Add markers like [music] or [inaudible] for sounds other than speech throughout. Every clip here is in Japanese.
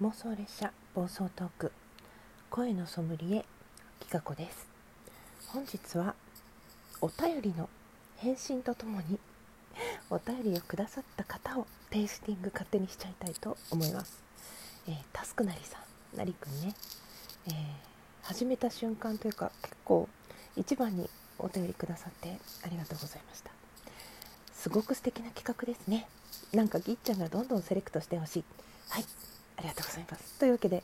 妄想列車暴走トーク声のソムリエきかこです。本日はお便りの返信とともにお便りをくださった方をテイスティング勝手にしちゃいたいと思います、えー、タスクなりさんなりくんね、えー、始めた瞬間というか結構一番にお便りくださってありがとうございました。すごく素敵な企画ですね。なんかぎっちゃんがどんどんセレクトしてほしい。はい。ありがとうございます。というわけで、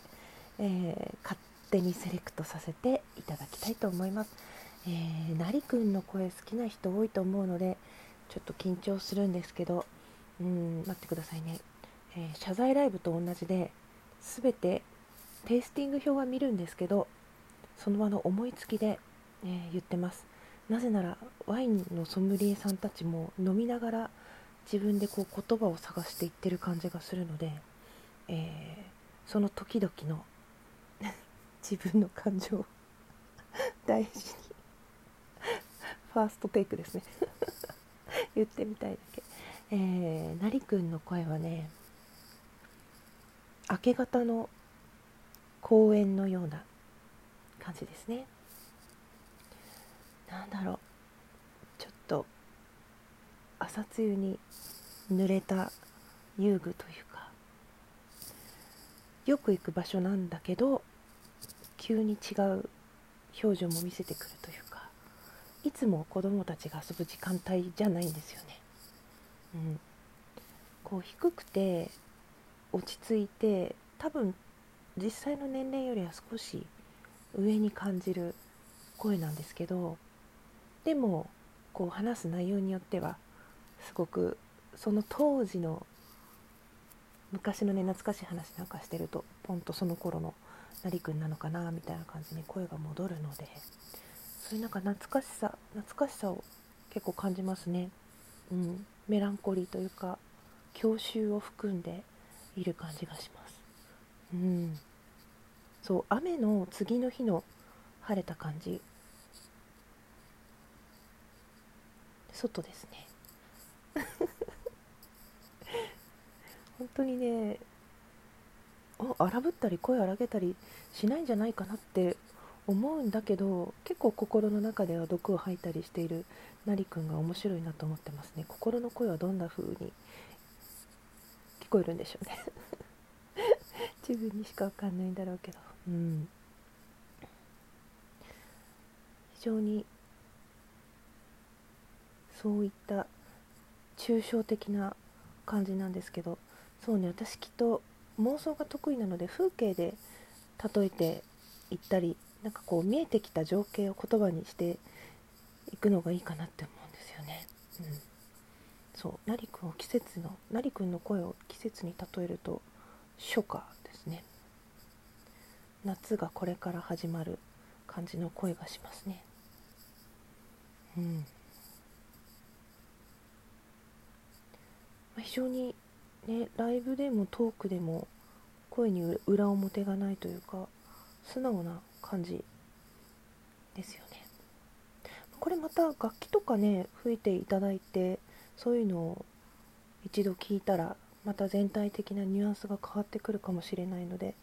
えー、勝手にセレクトさせていただきたいと思います、えー、なりくんの声好きな人多いと思うのでちょっと緊張するんですけどうん待ってくださいね、えー、謝罪ライブと同じで全てテイスティング表は見るんですけどその場の思いつきで、えー、言ってます。なぜならワインのソムリエさんたちも飲みながら自分でこう言葉を探していってる感じがするので、えー、その時々の [laughs] 自分の感情を [laughs] 大事にファーストテイクですね。[laughs] 言ってみたいだけ、えー、なりくんの声はね明け方の公園のような感じですね。なんだろう。ちょっと朝露に濡れた遊具というかよく行く場所なんだけど急に違う表情も見せてくるというかいつも子供たちが遊ぶ時間帯じゃないんですよね。うん、こう低くて落ち着いて多分実際の年齢よりは少し上に感じる声なんですけどでもこう話す内容によってはすごくその当時の昔のね懐かしい話なんかしてるとポンとその頃のなりくんなのかなみたいな感じに声が戻るのでそういうなんか懐かしさ懐かしさを結構感じますね、うん、メランコリーというか郷愁を含んでいる感じがします、うん、そう雨の次の日の晴れた感じ。外ですね。本当にねあ荒ぶったり声荒げたりしないんじゃないかなって思うんだけど結構心の中では毒を吐いたりしているなりくんが面白いなと思ってますね。心の声はどんな風に聞こえるんでしょうね。[laughs] 自分にしかわかんないんだろうけど。うん。非常にそういった抽象的な感じなんですけどそうね私きっと妄想が得意なので風景で例えていったりなんかこう見えてきた情景を言葉にしていくのがいいかなって思うんですよね。うん、そうなりくんを季節のなりくんの声を季節に例えると初夏ですね。夏がこれから始まる感じの声がしますね。うん。まあ非常にねライブでもトークでも声に裏表がないというか素直な感じですよね。これまた楽器とかね吹いていただいてそういうのを一度聞いたらまた全体的なニュアンスが変わってくるかもしれないので、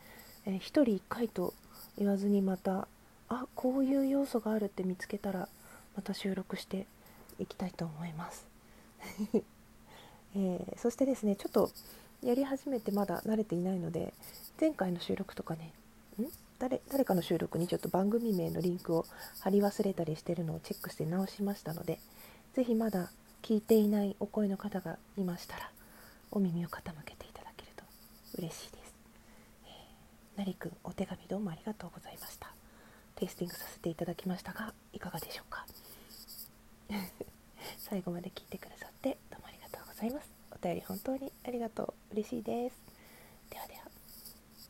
えー、1人1回と言わずにまたあこういう要素があるって見つけたらまた収録していきたいと思います。えー、そしてですねちょっとやり始めてまだ慣れていないので前回の収録とかねん？誰誰かの収録にちょっと番組名のリンクを貼り忘れたりしてるのをチェックして直しましたので是非まだ聞いていないお声の方がいましたらお耳を傾けていただけると嬉しいです、えー、なりくんお手紙どうもありがとうございました。テイスティングさせていただきましたがいかがでしょうか？[laughs] 最後まで聞いてくださざいます。お便り本当にありがとう。嬉しいです。